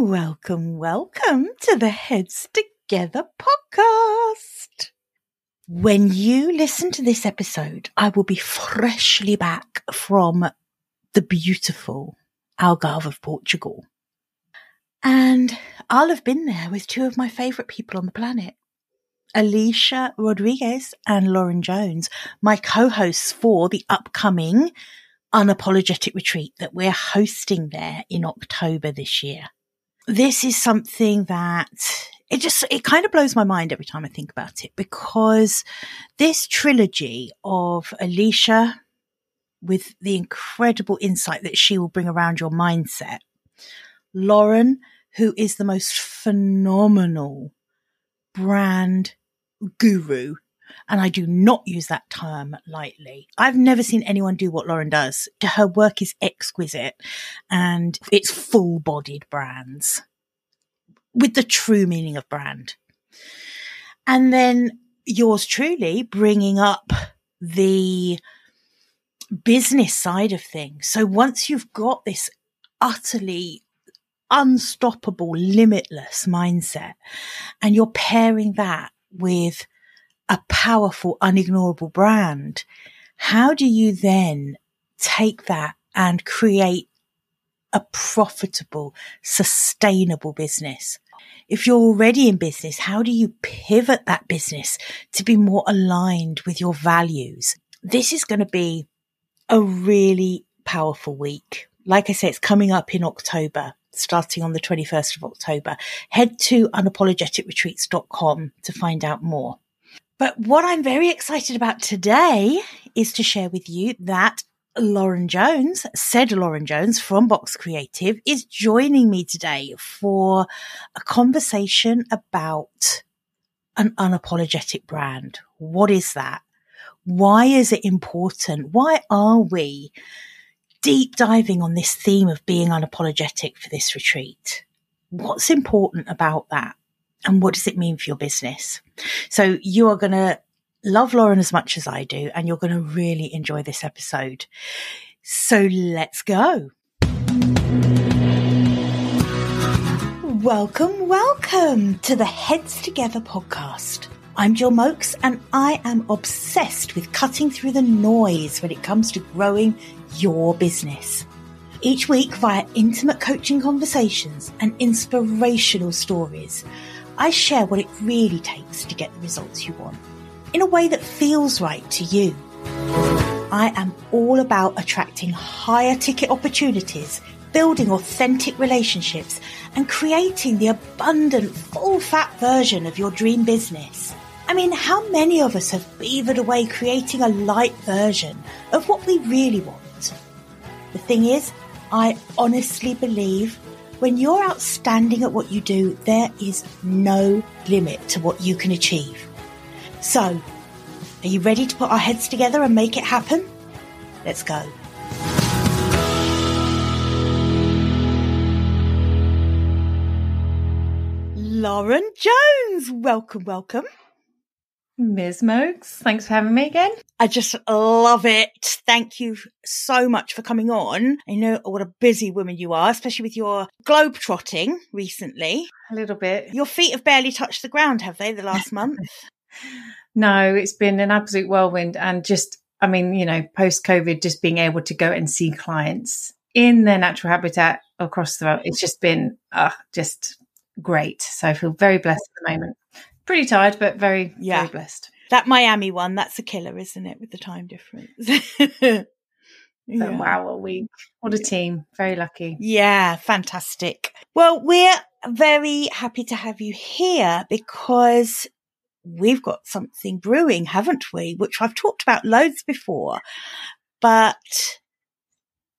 Welcome, welcome to the Heads Together podcast. When you listen to this episode, I will be freshly back from the beautiful Algarve of Portugal. And I'll have been there with two of my favourite people on the planet. Alicia Rodriguez and Lauren Jones, my co-hosts for the upcoming unapologetic retreat that we're hosting there in October this year. This is something that it just, it kind of blows my mind every time I think about it because this trilogy of Alicia with the incredible insight that she will bring around your mindset, Lauren, who is the most phenomenal brand guru and I do not use that term lightly. I've never seen anyone do what Lauren does. Her work is exquisite and it's full bodied brands with the true meaning of brand. And then yours truly bringing up the business side of things. So once you've got this utterly unstoppable, limitless mindset and you're pairing that with a powerful, unignorable brand, how do you then take that and create a profitable, sustainable business? If you're already in business, how do you pivot that business to be more aligned with your values? This is going to be a really powerful week. Like I say, it's coming up in October, starting on the 21st of October. Head to unapologeticretreats.com to find out more. But what I'm very excited about today is to share with you that Lauren Jones, said Lauren Jones from Box Creative, is joining me today for a conversation about an unapologetic brand. What is that? Why is it important? Why are we deep diving on this theme of being unapologetic for this retreat? What's important about that? And what does it mean for your business? So you are going to love Lauren as much as I do, and you're going to really enjoy this episode. So let's go. Welcome, welcome to the Heads Together podcast. I'm Jill Mokes, and I am obsessed with cutting through the noise when it comes to growing your business. Each week, via intimate coaching conversations and inspirational stories, I share what it really takes to get the results you want in a way that feels right to you. I am all about attracting higher ticket opportunities, building authentic relationships, and creating the abundant, full fat version of your dream business. I mean, how many of us have beavered away creating a light version of what we really want? The thing is, I honestly believe when you're outstanding at what you do, there is no limit to what you can achieve. So, are you ready to put our heads together and make it happen? Let's go. Lauren Jones, welcome, welcome. Ms. Mokes, thanks for having me again. I just love it. Thank you so much for coming on. I know what a busy woman you are, especially with your globe trotting recently. A little bit. Your feet have barely touched the ground, have they, the last month? no, it's been an absolute whirlwind. And just, I mean, you know, post COVID, just being able to go and see clients in their natural habitat across the world, it's just been uh, just great. So I feel very blessed at the moment pretty tired, but very, yeah. very blessed. That Miami one, that's a killer, isn't it, with the time difference? yeah. Wow, a week. What a team. Very lucky. Yeah, fantastic. Well, we're very happy to have you here because we've got something brewing, haven't we? Which I've talked about loads before. But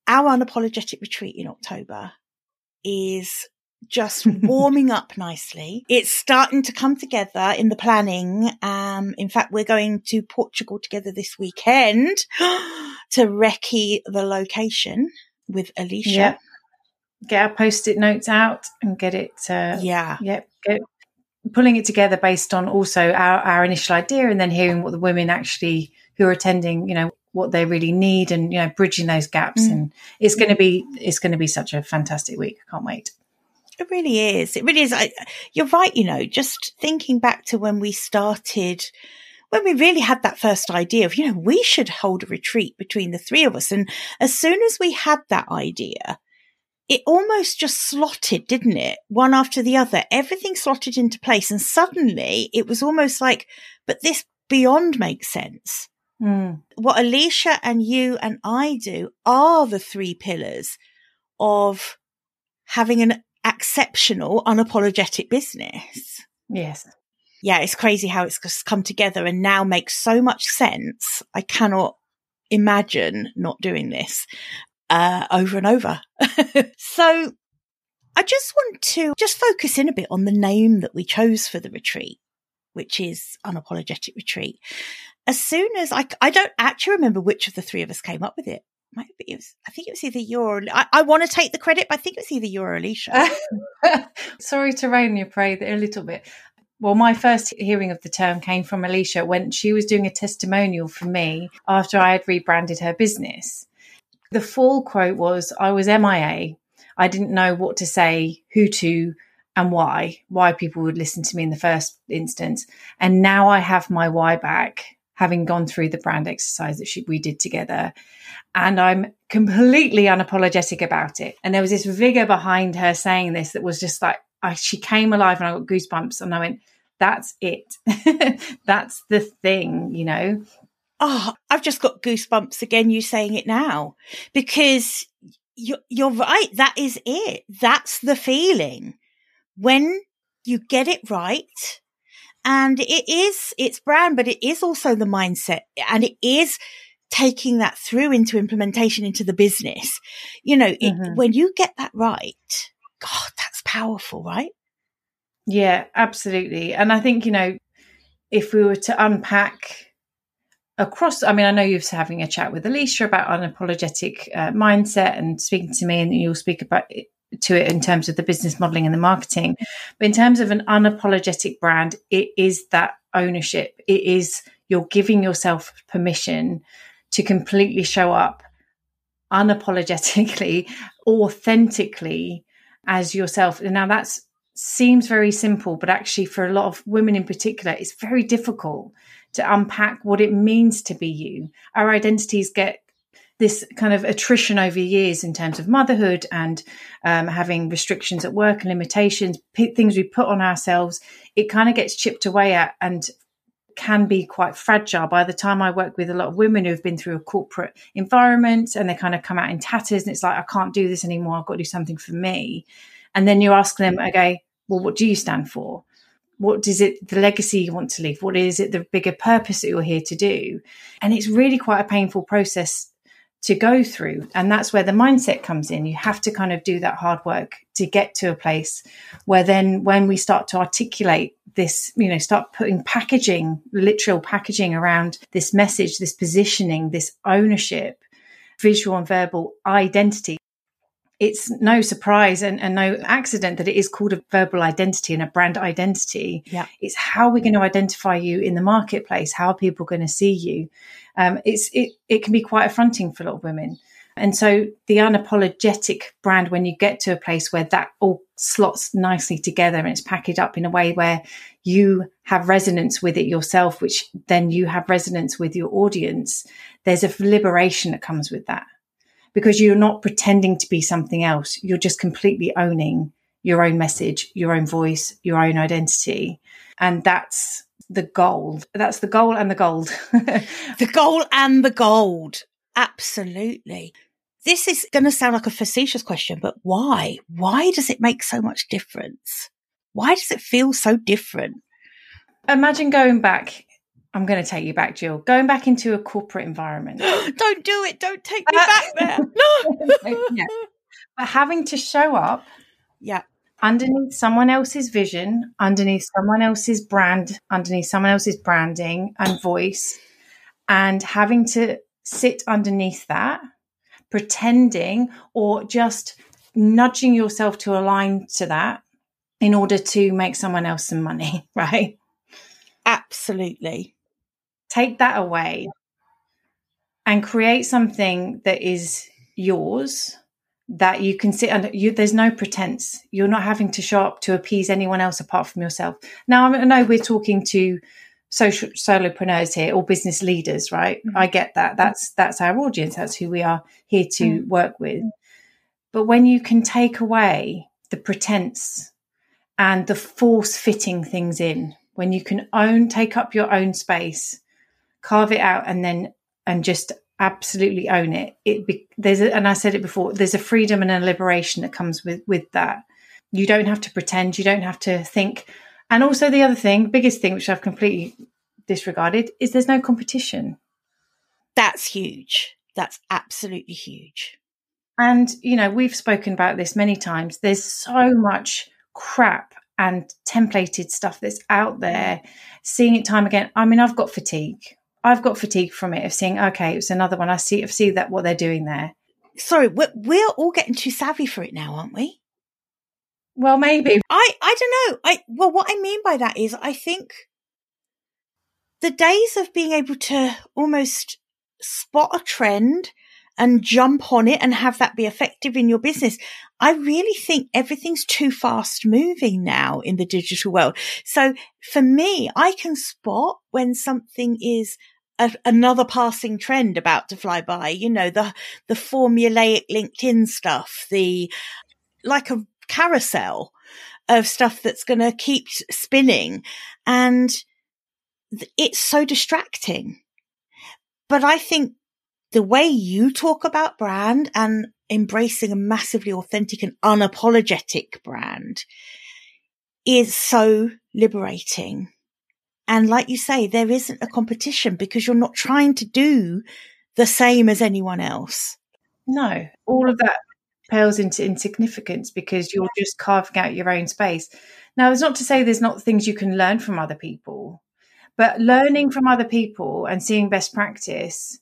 our unapologetic retreat in October is just warming up nicely. It's starting to come together in the planning. Um, in fact, we're going to Portugal together this weekend to recce the location with Alicia. Yep. Get our post-it notes out and get it. Uh, yeah. Yep. Get, pulling it together based on also our, our initial idea and then hearing what the women actually who are attending, you know, what they really need and, you know, bridging those gaps. Mm. And it's going to be, it's going to be such a fantastic week. I can't wait. It really is. It really is. I, you're right. You know, just thinking back to when we started, when we really had that first idea of, you know, we should hold a retreat between the three of us. And as soon as we had that idea, it almost just slotted, didn't it? One after the other. Everything slotted into place. And suddenly it was almost like, but this beyond makes sense. Mm. What Alicia and you and I do are the three pillars of having an exceptional, unapologetic business. Yes. Yeah, it's crazy how it's just come together and now makes so much sense. I cannot imagine not doing this uh, over and over. so I just want to just focus in a bit on the name that we chose for the retreat, which is Unapologetic Retreat. As soon as I, I don't actually remember which of the three of us came up with it might be, it was, I think it was either you or, I, I want to take the credit, but I think it was either you or Alicia. Sorry to rain your parade a little bit. Well, my first hearing of the term came from Alicia when she was doing a testimonial for me after I had rebranded her business. The full quote was I was MIA. I didn't know what to say, who to, and why, why people would listen to me in the first instance. And now I have my why back, having gone through the brand exercise that she, we did together and I'm completely unapologetic about it. And there was this vigor behind her saying this that was just like, I, she came alive and I got goosebumps and I went, that's it. that's the thing, you know? Oh, I've just got goosebumps again, you saying it now, because you're, you're right. That is it. That's the feeling when you get it right. And it is, it's brand, but it is also the mindset and it is taking that through into implementation into the business. You know, it, mm-hmm. when you get that right, God, that's powerful, right? Yeah, absolutely. And I think, you know, if we were to unpack across, I mean, I know you're having a chat with Alicia about unapologetic uh, mindset and speaking to me, and you'll speak about it, to it in terms of the business modeling and the marketing. But in terms of an unapologetic brand, it is that ownership. It is you're giving yourself permission to completely show up unapologetically, authentically as yourself. And now that seems very simple, but actually for a lot of women in particular, it's very difficult to unpack what it means to be you. Our identities get this kind of attrition over years in terms of motherhood and um, having restrictions at work and limitations, p- things we put on ourselves. It kind of gets chipped away at, and can be quite fragile. By the time I work with a lot of women who've been through a corporate environment and they kind of come out in tatters and it's like, I can't do this anymore. I've got to do something for me. And then you ask them, okay, well, what do you stand for? What is it, the legacy you want to leave? What is it, the bigger purpose that you're here to do? And it's really quite a painful process to go through. And that's where the mindset comes in. You have to kind of do that hard work to get to a place where then when we start to articulate this, you know, start putting packaging, literal packaging around this message, this positioning, this ownership, visual and verbal identity. It's no surprise and, and no accident that it is called a verbal identity and a brand identity. Yeah. It's how we're going to identify you in the marketplace. How are people going to see you? Um, it's it it can be quite affronting for a lot of women. And so the unapologetic brand, when you get to a place where that all slots nicely together and it's packaged up in a way where you have resonance with it yourself, which then you have resonance with your audience, there's a liberation that comes with that because you're not pretending to be something else. You're just completely owning your own message, your own voice, your own identity. And that's the gold. That's the goal and the gold. the goal and the gold. Absolutely. This is going to sound like a facetious question, but why? Why does it make so much difference? Why does it feel so different? Imagine going back. I'm going to take you back, Jill. Going back into a corporate environment. Don't do it. Don't take me uh, back there. No. yeah. But having to show up. Yeah underneath someone else's vision, underneath someone else's brand, underneath someone else's branding and voice, and having to sit underneath that, pretending or just nudging yourself to align to that in order to make someone else some money, right? Absolutely. Take that away and create something that is yours that you can sit under you there's no pretense. You're not having to show up to appease anyone else apart from yourself. Now i know we're talking to social solopreneurs here or business leaders right? Mm-hmm. i get that. That's that's our audience. That's who we are here to mm-hmm. work with. But when you can take away the pretense and the force fitting things in when you can own take up your own space carve it out and then and just absolutely own it. It be, there's a, and i said it before there's a freedom and a liberation that comes with with that. You don't have to pretend you don't have to think. And also the other thing biggest thing which i've completely disregarded is there's no competition. That's huge. That's absolutely huge. And you know we've spoken about this many times. There's so much crap and templated stuff that's out there. Seeing it time again i mean i've got fatigue I've got fatigue from it of seeing, okay, it's another one. I see, I see that what they're doing there. Sorry, we're, we're all getting too savvy for it now, aren't we? Well, maybe. I, I don't know. I, well, what I mean by that is I think the days of being able to almost spot a trend and jump on it and have that be effective in your business. I really think everything's too fast moving now in the digital world. So for me, I can spot when something is a, another passing trend about to fly by, you know, the, the formulaic LinkedIn stuff, the, like a carousel of stuff that's going to keep spinning. And it's so distracting. But I think the way you talk about brand and embracing a massively authentic and unapologetic brand is so liberating. And like you say, there isn't a competition because you're not trying to do the same as anyone else. No, all of that pales into insignificance because you're just carving out your own space. Now, it's not to say there's not things you can learn from other people, but learning from other people and seeing best practice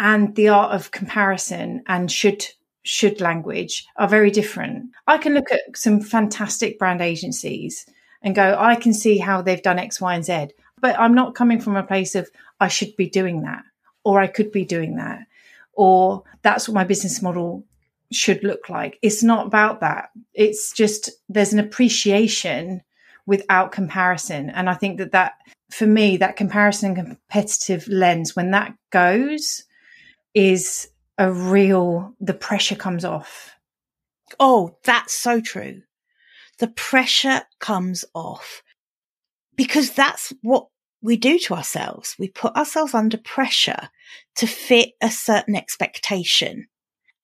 and the art of comparison and should should language are very different. I can look at some fantastic brand agencies and go, I can see how they've done X, Y, and Z. But I'm not coming from a place of I should be doing that, or I could be doing that, or that's what my business model should look like. It's not about that. It's just there's an appreciation without comparison. And I think that that, for me, that comparison and competitive lens, when that goes, is a real, the pressure comes off. Oh, that's so true. The pressure comes off because that's what we do to ourselves. We put ourselves under pressure to fit a certain expectation.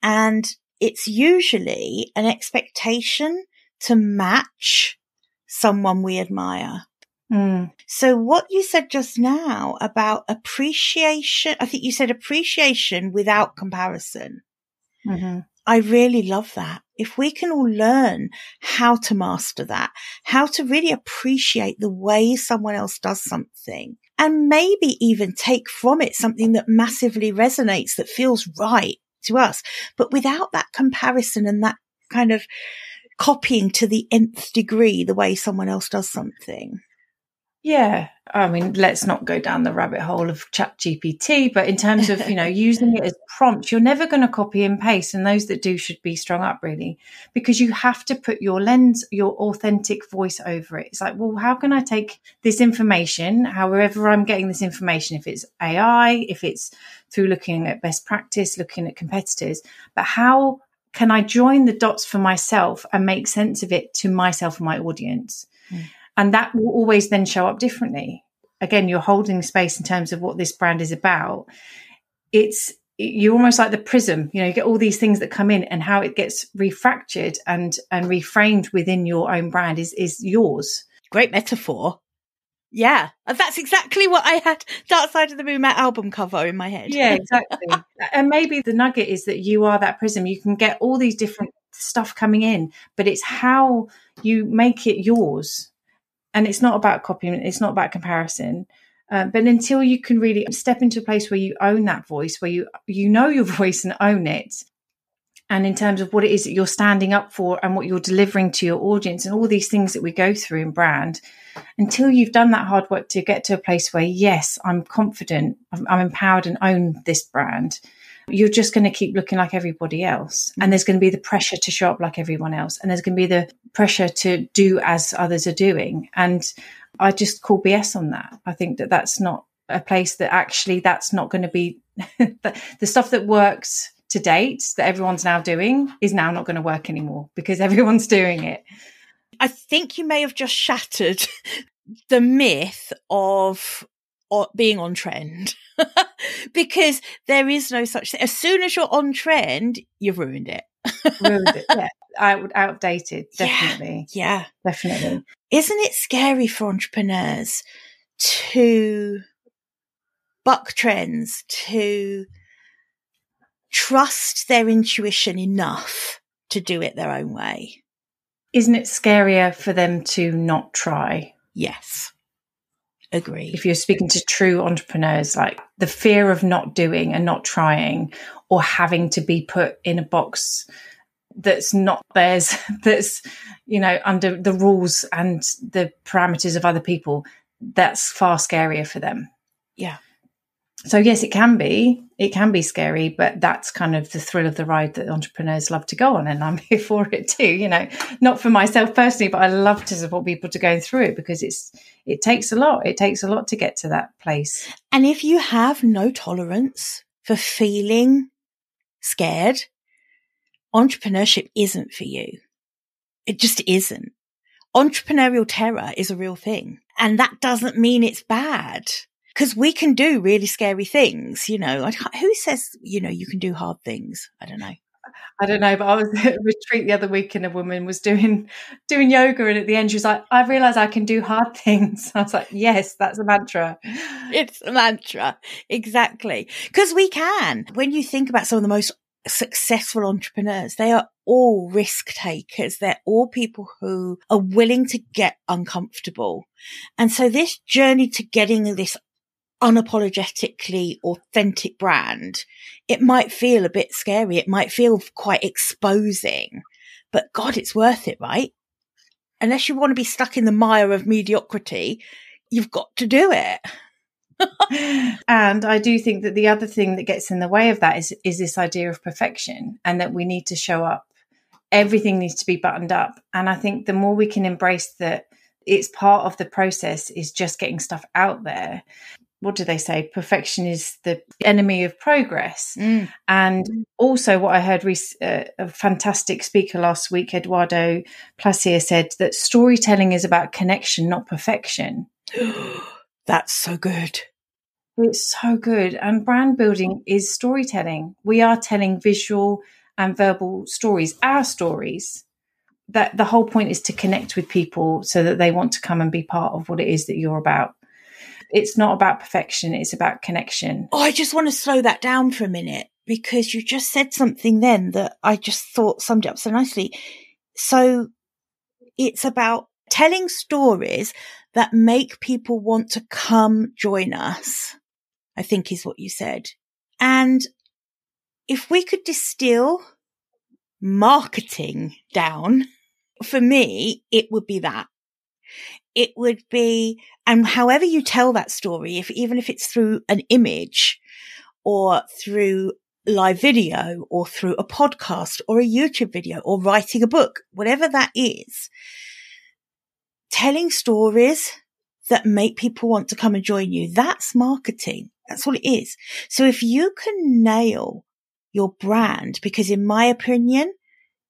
And it's usually an expectation to match someone we admire. Mm. So what you said just now about appreciation, I think you said appreciation without comparison. Mm-hmm. I really love that. If we can all learn how to master that, how to really appreciate the way someone else does something and maybe even take from it something that massively resonates, that feels right to us, but without that comparison and that kind of copying to the nth degree the way someone else does something. Yeah. I mean, let's not go down the rabbit hole of chat GPT, but in terms of, you know, using it as prompt, you're never going to copy and paste. And those that do should be strung up really, because you have to put your lens, your authentic voice over it. It's like, well, how can I take this information, however I'm getting this information, if it's AI, if it's through looking at best practice, looking at competitors, but how can I join the dots for myself and make sense of it to myself and my audience? Mm. And that will always then show up differently. Again, you're holding space in terms of what this brand is about. It's you're almost like the prism, you know, you get all these things that come in and how it gets refractured and and reframed within your own brand is is yours. Great metaphor. Yeah, that's exactly what I had Dark Side of the Moon, album cover in my head. Yeah, exactly. and maybe the nugget is that you are that prism. You can get all these different stuff coming in, but it's how you make it yours and it's not about copying it's not about comparison. Um, but until you can really step into a place where you own that voice where you you know your voice and own it and in terms of what it is that you're standing up for and what you're delivering to your audience and all these things that we go through in brand until you've done that hard work to get to a place where yes i'm confident i'm, I'm empowered and own this brand you're just going to keep looking like everybody else. And mm. there's going to be the pressure to show up like everyone else. And there's going to be the pressure to do as others are doing. And I just call BS on that. I think that that's not a place that actually that's not going to be the stuff that works to date that everyone's now doing is now not going to work anymore because everyone's doing it. I think you may have just shattered the myth of being on trend because there is no such thing. As soon as you're on trend, you've ruined it. ruined it. Yeah. Out, outdated. Definitely. Yeah, yeah. Definitely. Isn't it scary for entrepreneurs to buck trends, to trust their intuition enough to do it their own way? Isn't it scarier for them to not try? Yes. Agree. If you're speaking to true entrepreneurs, like the fear of not doing and not trying or having to be put in a box that's not theirs, that's, you know, under the rules and the parameters of other people, that's far scarier for them. Yeah so yes, it can be. It can be scary, but that's kind of the thrill of the ride that entrepreneurs love to go on, and I'm here for it too. You know, not for myself personally, but I love to support people to go through it because it's it takes a lot. It takes a lot to get to that place. And if you have no tolerance for feeling scared, entrepreneurship isn't for you. It just isn't. Entrepreneurial terror is a real thing, and that doesn't mean it's bad because we can do really scary things. You know, who says you know you can do hard things? I don't know. I don't know, but I was at a retreat the other week and a woman was doing doing yoga and at the end she was like, I realise I can do hard things. I was like, Yes, that's a mantra. It's a mantra. Exactly. Because we can. When you think about some of the most successful entrepreneurs, they are all risk takers. They're all people who are willing to get uncomfortable. And so this journey to getting this unapologetically authentic brand, it might feel a bit scary. It might feel quite exposing, but God, it's worth it, right? Unless you want to be stuck in the mire of mediocrity, you've got to do it. and I do think that the other thing that gets in the way of that is is this idea of perfection and that we need to show up. Everything needs to be buttoned up. And I think the more we can embrace that it's part of the process is just getting stuff out there what do they say? Perfection is the enemy of progress. Mm. And also, what I heard uh, a fantastic speaker last week, Eduardo Placer, said that storytelling is about connection, not perfection. That's so good. It's so good. And brand building is storytelling. We are telling visual and verbal stories, our stories. That the whole point is to connect with people so that they want to come and be part of what it is that you're about it's not about perfection, it's about connection. Oh, I just want to slow that down for a minute because you just said something then that I just thought summed up so nicely. So it's about telling stories that make people want to come join us, I think is what you said. And if we could distill marketing down, for me, it would be that it would be, and however you tell that story, if even if it's through an image or through live video or through a podcast or a YouTube video or writing a book, whatever that is, telling stories that make people want to come and join you. That's marketing. That's what it is. So if you can nail your brand, because in my opinion,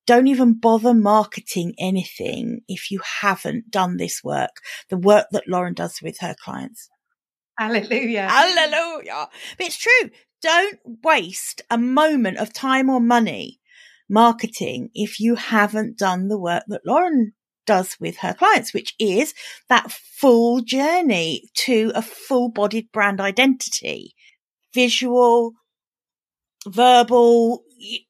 don't even bother marketing anything if you haven't done this work, the work that Lauren does with her clients. Hallelujah. Hallelujah. But it's true. Don't waste a moment of time or money marketing if you haven't done the work that Lauren does with her clients, which is that full journey to a full bodied brand identity, visual, verbal,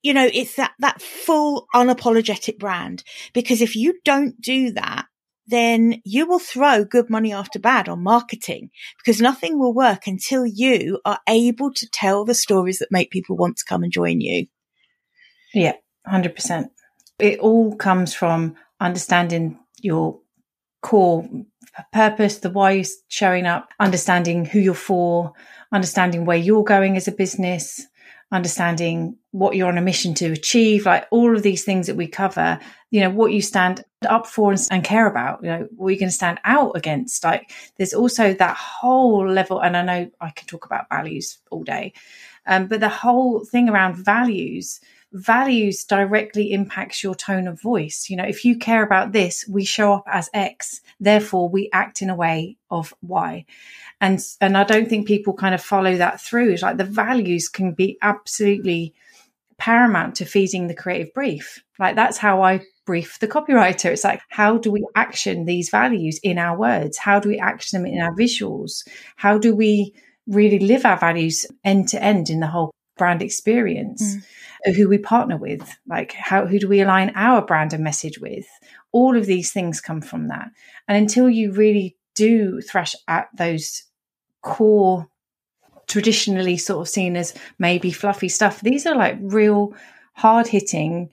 you know, it's that, that full unapologetic brand. Because if you don't do that, then you will throw good money after bad on marketing because nothing will work until you are able to tell the stories that make people want to come and join you. Yeah, 100%. It all comes from understanding your core purpose, the why you're showing up, understanding who you're for, understanding where you're going as a business, understanding what you're on a mission to achieve, like all of these things that we cover, you know, what you stand up for and, and care about, you know, what you're going to stand out against. Like there's also that whole level, and I know I can talk about values all day, um, but the whole thing around values, values directly impacts your tone of voice. You know, if you care about this, we show up as X, therefore we act in a way of Y and and I don't think people kind of follow that through. It's like the values can be absolutely paramount to feeding the creative brief. Like that's how I brief the copywriter. It's like how do we action these values in our words? How do we action them in our visuals? How do we really live our values end to end in the whole brand experience? Mm. Who we partner with, like how who do we align our brand and message with? All of these things come from that. And until you really do thrash at those core traditionally sort of seen as maybe fluffy stuff these are like real hard hitting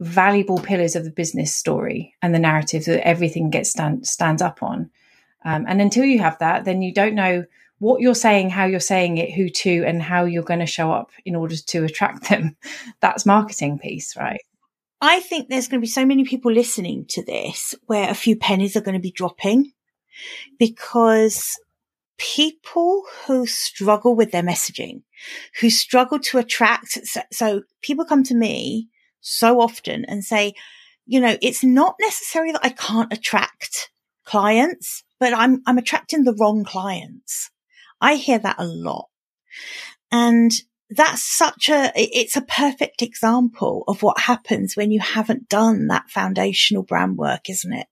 valuable pillars of the business story and the narrative that everything gets stand, stands up on um, and until you have that then you don't know what you're saying how you're saying it who to and how you're going to show up in order to attract them that's marketing piece right I think there's going to be so many people listening to this where a few pennies are going to be dropping because people who struggle with their messaging, who struggle to attract, so, people come to me so often and say, you know, it's not necessary that I can't attract clients, but I'm, I'm attracting the wrong clients. I hear that a lot. And that's such a, it's a perfect example of what happens when you haven't done that foundational brand work, isn't it?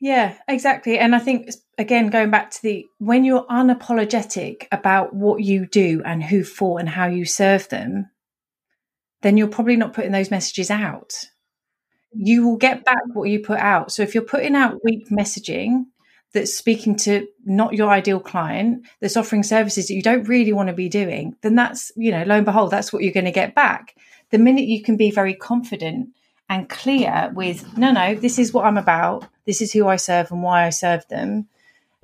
Yeah, exactly. And I think, again, going back to the when you're unapologetic about what you do and who for and how you serve them, then you're probably not putting those messages out. You will get back what you put out. So if you're putting out weak messaging that's speaking to not your ideal client, that's offering services that you don't really want to be doing, then that's, you know, lo and behold, that's what you're going to get back. The minute you can be very confident and clear with no no this is what i'm about this is who i serve and why i serve them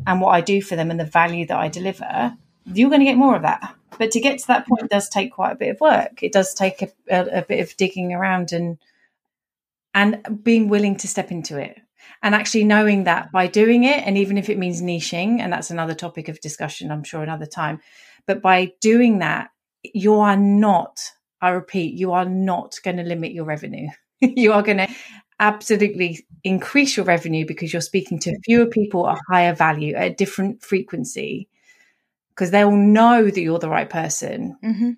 and what i do for them and the value that i deliver you're going to get more of that. But to get to that point does take quite a bit of work. It does take a, a, a bit of digging around and and being willing to step into it and actually knowing that by doing it and even if it means niching and that's another topic of discussion i'm sure another time but by doing that you are not i repeat you are not going to limit your revenue you are going to absolutely increase your revenue because you're speaking to fewer people at higher value at a different frequency because they will know that you're the right person mm-hmm.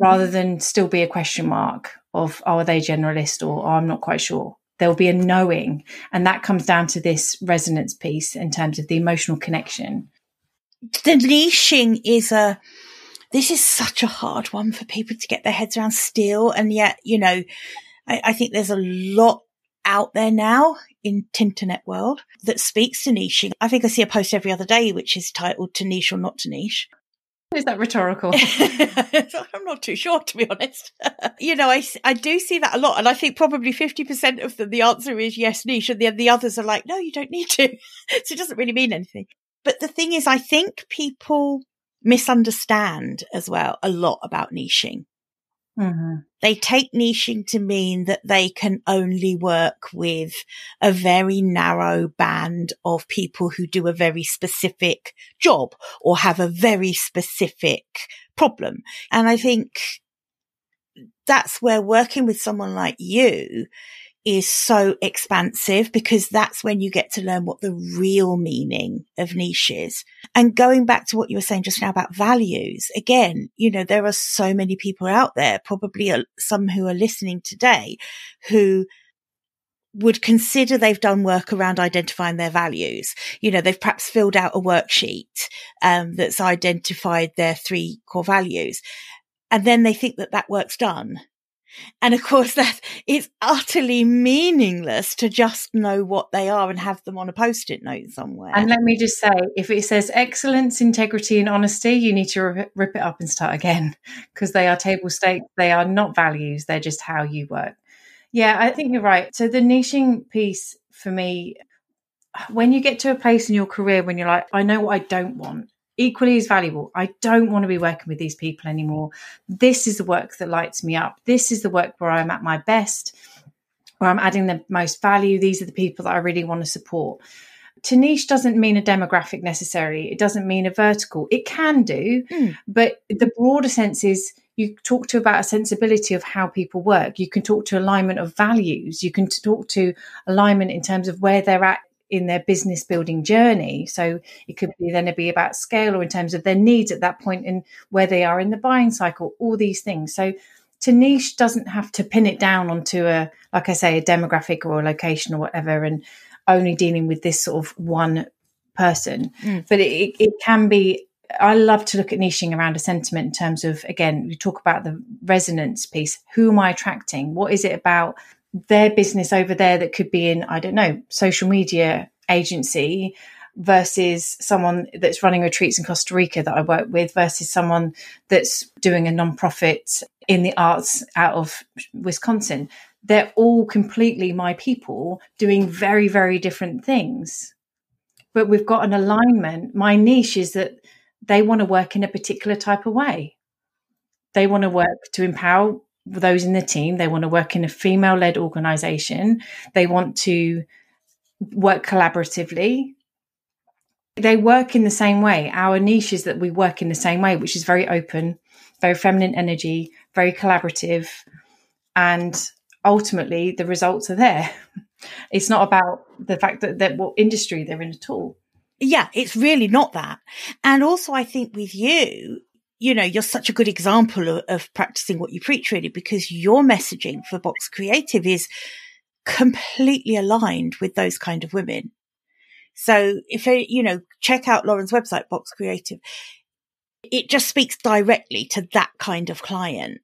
rather than still be a question mark of oh, are they generalist or oh, i'm not quite sure there'll be a knowing and that comes down to this resonance piece in terms of the emotional connection the niching is a this is such a hard one for people to get their heads around still and yet you know I, I think there's a lot out there now in Tinternet world that speaks to niching. I think I see a post every other day which is titled to niche or not to niche. Is that rhetorical? I'm not too sure, to be honest. you know, I, I do see that a lot. And I think probably 50% of them, the answer is yes, niche. And the, the others are like, no, you don't need to. so it doesn't really mean anything. But the thing is, I think people misunderstand as well a lot about niching. Mm-hmm. They take niching to mean that they can only work with a very narrow band of people who do a very specific job or have a very specific problem. And I think that's where working with someone like you is so expansive because that's when you get to learn what the real meaning of niche is. And going back to what you were saying just now about values, again, you know, there are so many people out there, probably some who are listening today who would consider they've done work around identifying their values. You know, they've perhaps filled out a worksheet um, that's identified their three core values. And then they think that that work's done and of course, that it's utterly meaningless to just know what they are and have them on a post it note somewhere. And let me just say if it says excellence, integrity, and honesty, you need to rip, rip it up and start again because they are table stakes. They are not values, they're just how you work. Yeah, I think you're right. So the niching piece for me, when you get to a place in your career when you're like, I know what I don't want, equally as valuable. I don't want to be working with these people anymore. This is the work that lights me up. This is the work where I'm at my best, where I'm adding the most value. These are the people that I really want to support. To niche doesn't mean a demographic necessarily. It doesn't mean a vertical. It can do, mm. but the broader sense is you talk to about a sensibility of how people work. You can talk to alignment of values. You can talk to alignment in terms of where they're at in their business building journey. So it could be then it'd be about scale or in terms of their needs at that point and where they are in the buying cycle, all these things. So to niche doesn't have to pin it down onto a, like I say, a demographic or a location or whatever, and only dealing with this sort of one person. Mm. But it, it can be I love to look at niching around a sentiment in terms of, again, we talk about the resonance piece. Who am I attracting? What is it about their business over there that could be in, I don't know, social media agency versus someone that's running retreats in Costa Rica that I work with versus someone that's doing a nonprofit in the arts out of Wisconsin. They're all completely my people doing very, very different things. But we've got an alignment. My niche is that they want to work in a particular type of way. They want to work to empower those in the team. They want to work in a female led organization. They want to work collaboratively. They work in the same way. Our niche is that we work in the same way, which is very open, very feminine energy, very collaborative. And ultimately, the results are there. It's not about the fact that, that what industry they're in at all. Yeah, it's really not that. And also, I think with you, you know, you're such a good example of, of practicing what you preach, really, because your messaging for Box Creative is completely aligned with those kind of women. So if you know, check out Lauren's website, Box Creative. It just speaks directly to that kind of client.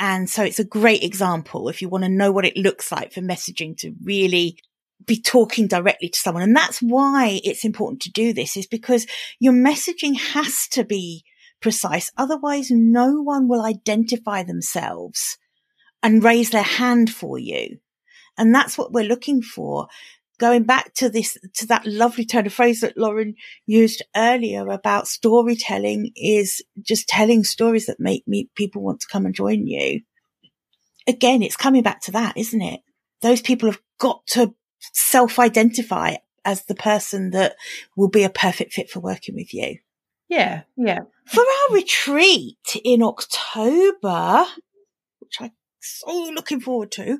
And so it's a great example if you want to know what it looks like for messaging to really be talking directly to someone. And that's why it's important to do this is because your messaging has to be precise. Otherwise, no one will identify themselves and raise their hand for you. And that's what we're looking for. Going back to this, to that lovely turn of phrase that Lauren used earlier about storytelling is just telling stories that make me, people want to come and join you. Again, it's coming back to that, isn't it? Those people have got to self identify as the person that will be a perfect fit for working with you. Yeah, yeah. For our retreat in October, which I'm so looking forward to,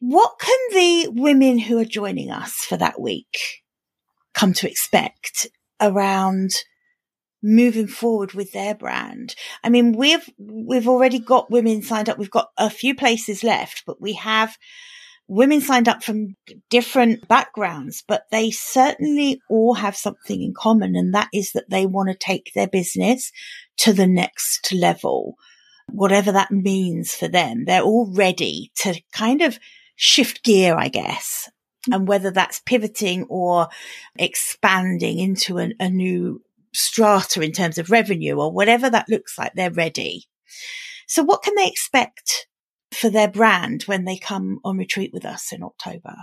what can the women who are joining us for that week come to expect around moving forward with their brand? I mean, we've, we've already got women signed up. We've got a few places left, but we have women signed up from different backgrounds, but they certainly all have something in common. And that is that they want to take their business to the next level, whatever that means for them. They're all ready to kind of shift gear, I guess. And whether that's pivoting or expanding into an, a new strata in terms of revenue or whatever that looks like, they're ready. So what can they expect for their brand when they come on retreat with us in October?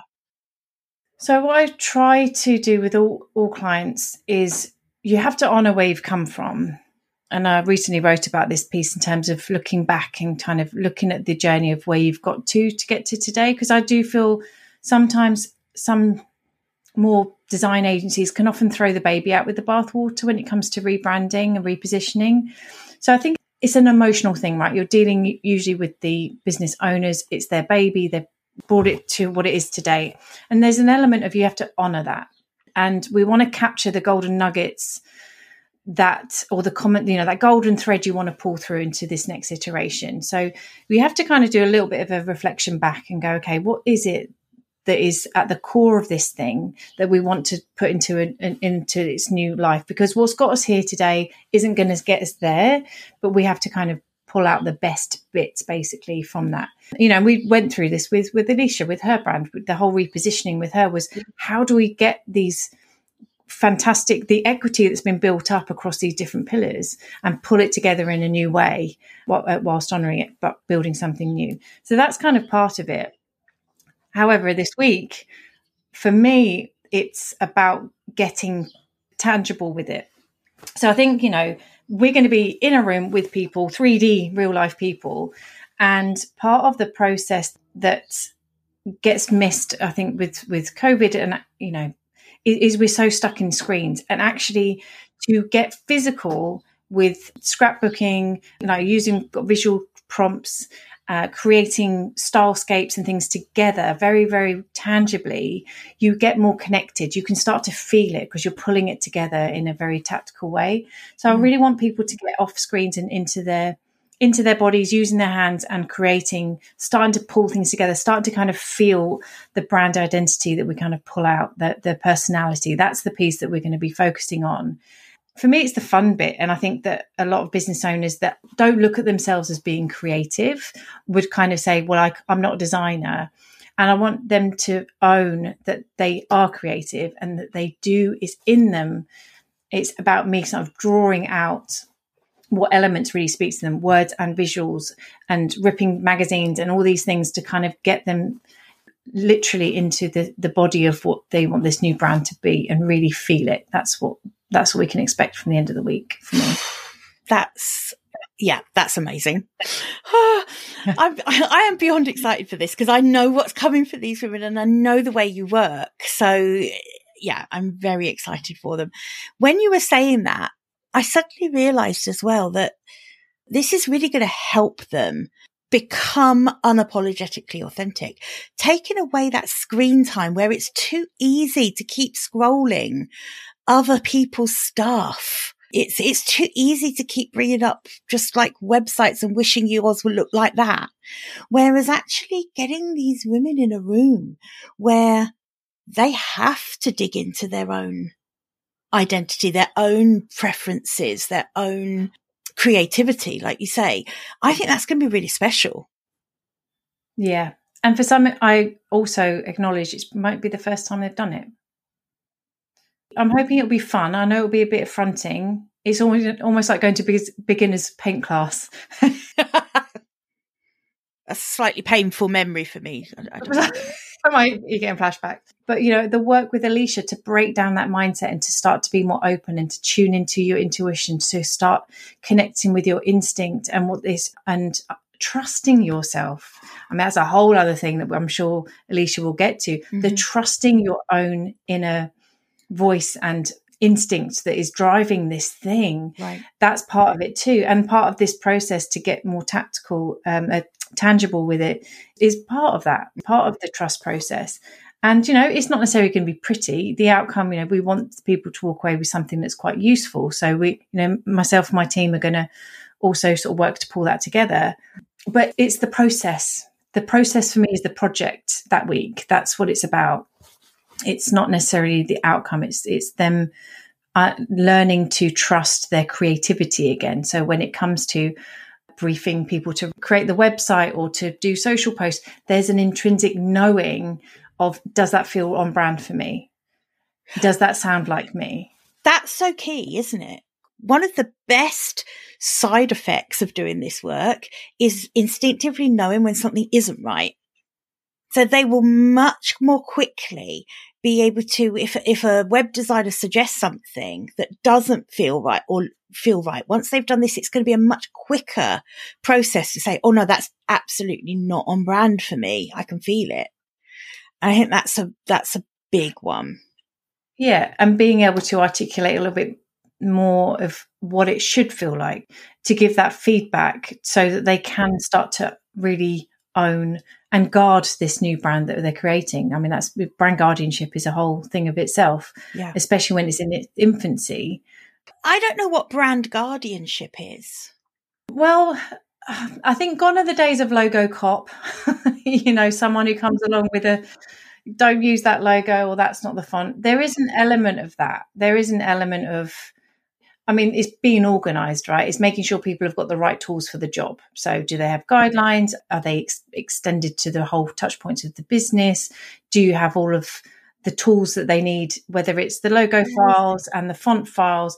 So, what I try to do with all, all clients is you have to honor where you've come from. And I recently wrote about this piece in terms of looking back and kind of looking at the journey of where you've got to to get to today. Because I do feel sometimes some more design agencies can often throw the baby out with the bathwater when it comes to rebranding and repositioning. So I think it's an emotional thing, right? You're dealing usually with the business owners. It's their baby. They've brought it to what it is today. And there's an element of you have to honor that. And we want to capture the golden nuggets that, or the comment, you know, that golden thread you want to pull through into this next iteration. So we have to kind of do a little bit of a reflection back and go, okay, what is it that is at the core of this thing that we want to put into an, an, into its new life. Because what's got us here today isn't going to get us there but we have to kind of pull out the best bits basically from that. You know we went through this with with alicia with her brand the whole repositioning with her was how do we get these fantastic the equity that's been built up across these different pillars and pull it together in a new way uh, whilst honoring it but building something new. So that's kind of part of it However, this week, for me, it's about getting tangible with it. So I think, you know, we're going to be in a room with people, 3D real life people. And part of the process that gets missed, I think, with, with COVID and, you know, is, is we're so stuck in screens and actually to get physical with scrapbooking, you know, using visual prompts, uh, creating stylescapes and things together very, very tangibly, you get more connected. You can start to feel it because you're pulling it together in a very tactical way. So mm. I really want people to get off screens and into their into their bodies, using their hands and creating, starting to pull things together, starting to kind of feel the brand identity that we kind of pull out, the, the personality. That's the piece that we're going to be focusing on for me, it's the fun bit. And I think that a lot of business owners that don't look at themselves as being creative would kind of say, well, I, I'm not a designer. And I want them to own that they are creative and that they do is in them. It's about me sort of drawing out what elements really speaks to them, words and visuals, and ripping magazines and all these things to kind of get them literally into the, the body of what they want this new brand to be and really feel it. That's what that's what we can expect from the end of the week for me. That's yeah, that's amazing. I'm, I am beyond excited for this because I know what's coming for these women and I know the way you work. So yeah, I'm very excited for them. When you were saying that, I suddenly realized as well that this is really going to help them become unapologetically authentic, taking away that screen time where it's too easy to keep scrolling other people's stuff. It's, it's too easy to keep bringing up just like websites and wishing yours would look like that. Whereas actually getting these women in a room where they have to dig into their own identity, their own preferences, their own creativity, like you say, I think that's going to be really special. Yeah. And for some, I also acknowledge it might be the first time they've done it. I'm hoping it'll be fun. I know it'll be a bit affronting. It's almost almost like going to beginner's paint class. a slightly painful memory for me. I, I might you getting flashbacks. But you know, the work with Alicia to break down that mindset and to start to be more open and to tune into your intuition, to start connecting with your instinct and what this and trusting yourself. I mean, that's a whole other thing that I'm sure Alicia will get to. Mm-hmm. The trusting your own inner voice and instinct that is driving this thing right. that's part of it too. And part of this process to get more tactical um, uh, tangible with it is part of that part of the trust process. And you know it's not necessarily going to be pretty. The outcome you know we want people to walk away with something that's quite useful. So we you know myself and my team are going to also sort of work to pull that together. But it's the process. The process for me is the project that week. That's what it's about it's not necessarily the outcome it's it's them uh, learning to trust their creativity again. So when it comes to briefing people to create the website or to do social posts there's an intrinsic knowing of does that feel on brand for me? Does that sound like me? That's so key isn't it? One of the best side effects of doing this work is instinctively knowing when something isn't right. So they will much more quickly be able to, if, if a web designer suggests something that doesn't feel right or feel right, once they've done this, it's going to be a much quicker process to say, Oh no, that's absolutely not on brand for me. I can feel it. I think that's a, that's a big one. Yeah. And being able to articulate a little bit more of what it should feel like to give that feedback so that they can start to really own and guard this new brand that they're creating. I mean, that's brand guardianship is a whole thing of itself, yeah. especially when it's in its infancy. I don't know what brand guardianship is. Well, I think gone are the days of logo cop. you know, someone who comes along with a don't use that logo or that's not the font. There is an element of that. There is an element of I mean, it's being organized, right? It's making sure people have got the right tools for the job. So, do they have guidelines? Are they ex- extended to the whole touch points of the business? Do you have all of the tools that they need, whether it's the logo files and the font files,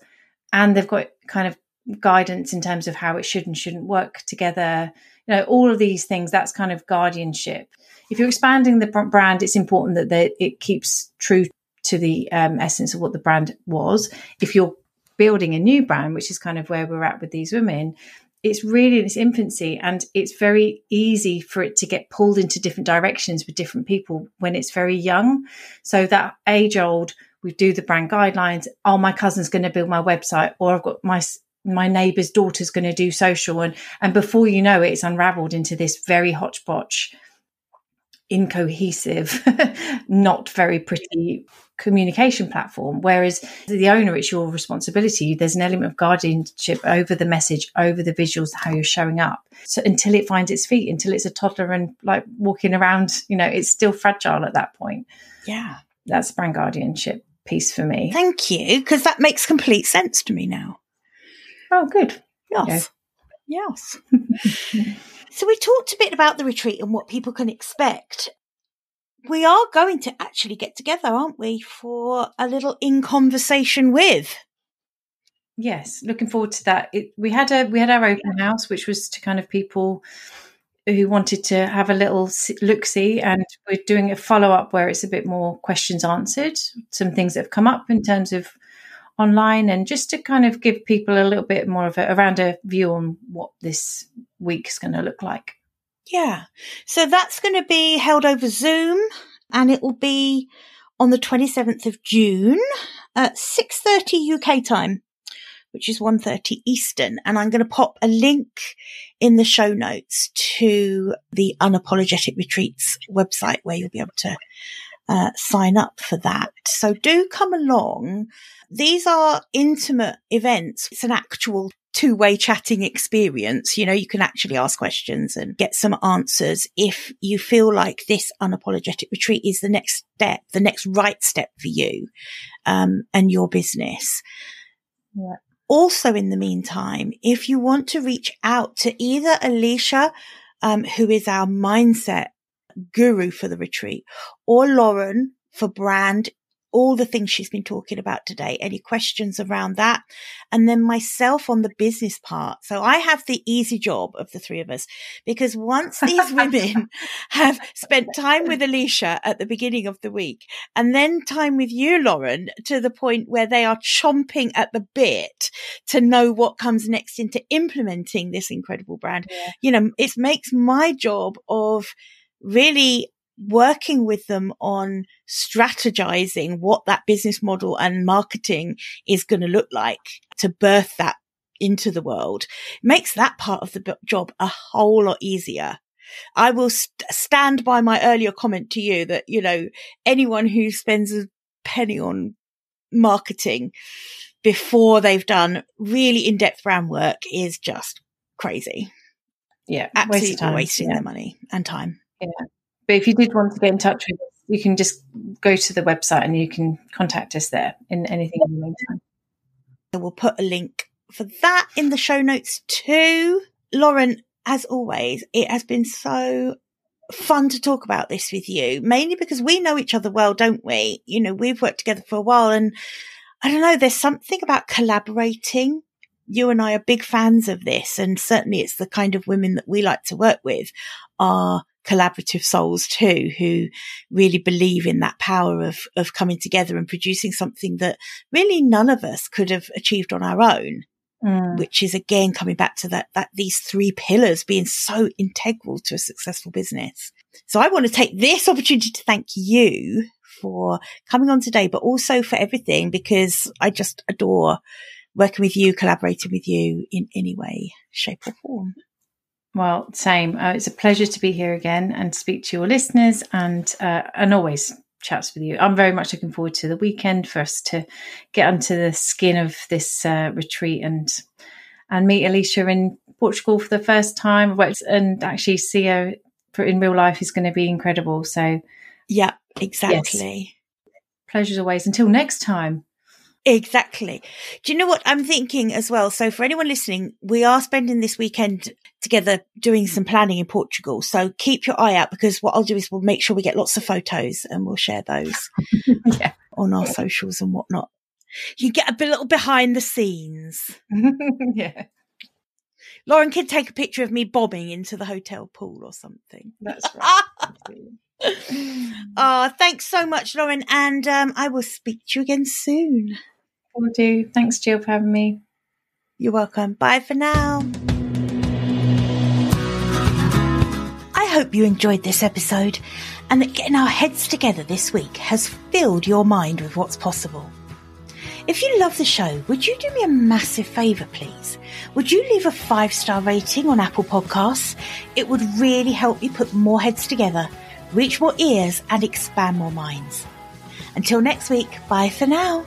and they've got kind of guidance in terms of how it should and shouldn't work together? You know, all of these things, that's kind of guardianship. If you're expanding the brand, it's important that they, it keeps true to the um, essence of what the brand was. If you're building a new brand, which is kind of where we're at with these women, it's really in its infancy and it's very easy for it to get pulled into different directions with different people when it's very young. So that age old, we do the brand guidelines. Oh, my cousin's going to build my website, or I've got my my neighbour's daughter's going to do social, and and before you know it, it's unravelled into this very hodgepodge incohesive, not very pretty communication platform. Whereas the owner, it's your responsibility. There's an element of guardianship over the message, over the visuals, how you're showing up. So until it finds its feet, until it's a toddler and like walking around, you know, it's still fragile at that point. Yeah. That's brand guardianship piece for me. Thank you, because that makes complete sense to me now. Oh, good. Yes. Yes. so we talked a bit about the retreat and what people can expect. We are going to actually get together, aren't we, for a little in conversation with. Yes, looking forward to that. It, we had a we had our open house, which was to kind of people who wanted to have a little look see, and we're doing a follow up where it's a bit more questions answered, some things that have come up in terms of online and just to kind of give people a little bit more of a around a view on what this week is going to look like. Yeah. So that's going to be held over Zoom and it will be on the 27th of June at 6:30 UK time, which is 1:30 Eastern, and I'm going to pop a link in the show notes to the Unapologetic Retreats website where you'll be able to uh, sign up for that. So do come along. These are intimate events. It's an actual two way chatting experience. You know, you can actually ask questions and get some answers if you feel like this unapologetic retreat is the next step, the next right step for you, um, and your business. Yeah. Also, in the meantime, if you want to reach out to either Alicia, um, who is our mindset guru for the retreat, or Lauren for brand all the things she's been talking about today. Any questions around that? And then myself on the business part. So I have the easy job of the three of us because once these women have spent time with Alicia at the beginning of the week and then time with you, Lauren, to the point where they are chomping at the bit to know what comes next into implementing this incredible brand. Yeah. You know, it makes my job of really working with them on strategizing what that business model and marketing is going to look like to birth that into the world makes that part of the job a whole lot easier. I will st- stand by my earlier comment to you that, you know, anyone who spends a penny on marketing before they've done really in-depth brand work is just crazy. Yeah. Absolutely wasting yeah. their money and time. Yeah. But if you did want to get in touch with us, you can just go to the website and you can contact us there in anything in the meantime. We'll put a link for that in the show notes too. Lauren, as always, it has been so fun to talk about this with you, mainly because we know each other well, don't we? You know, we've worked together for a while and I don't know, there's something about collaborating. You and I are big fans of this. And certainly it's the kind of women that we like to work with are collaborative souls too, who really believe in that power of, of coming together and producing something that really none of us could have achieved on our own. Mm. Which is again coming back to that, that these three pillars being so integral to a successful business. So I want to take this opportunity to thank you for coming on today, but also for everything because I just adore working with you, collaborating with you in any way, shape or form. Well, same. Uh, it's a pleasure to be here again and speak to your listeners and uh, and always chats with you. I'm very much looking forward to the weekend for us to get under the skin of this uh, retreat and and meet Alicia in Portugal for the first time and actually see her in real life is going to be incredible. So, yeah, exactly. Yes. Pleasures always. Until next time. Exactly. Do you know what I'm thinking as well? So for anyone listening, we are spending this weekend together doing some planning in Portugal. So keep your eye out because what I'll do is we'll make sure we get lots of photos and we'll share those yeah. on our socials and whatnot. You get a little behind the scenes. yeah. Lauren can take a picture of me bobbing into the hotel pool or something. That's right. oh, thanks so much, Lauren. And um, I will speak to you again soon. Will do. Thanks, Jill, for having me. You're welcome. Bye for now. Hope you enjoyed this episode and that getting our heads together this week has filled your mind with what's possible. If you love the show, would you do me a massive favour, please? Would you leave a five star rating on Apple Podcasts? It would really help me put more heads together, reach more ears, and expand more minds. Until next week, bye for now.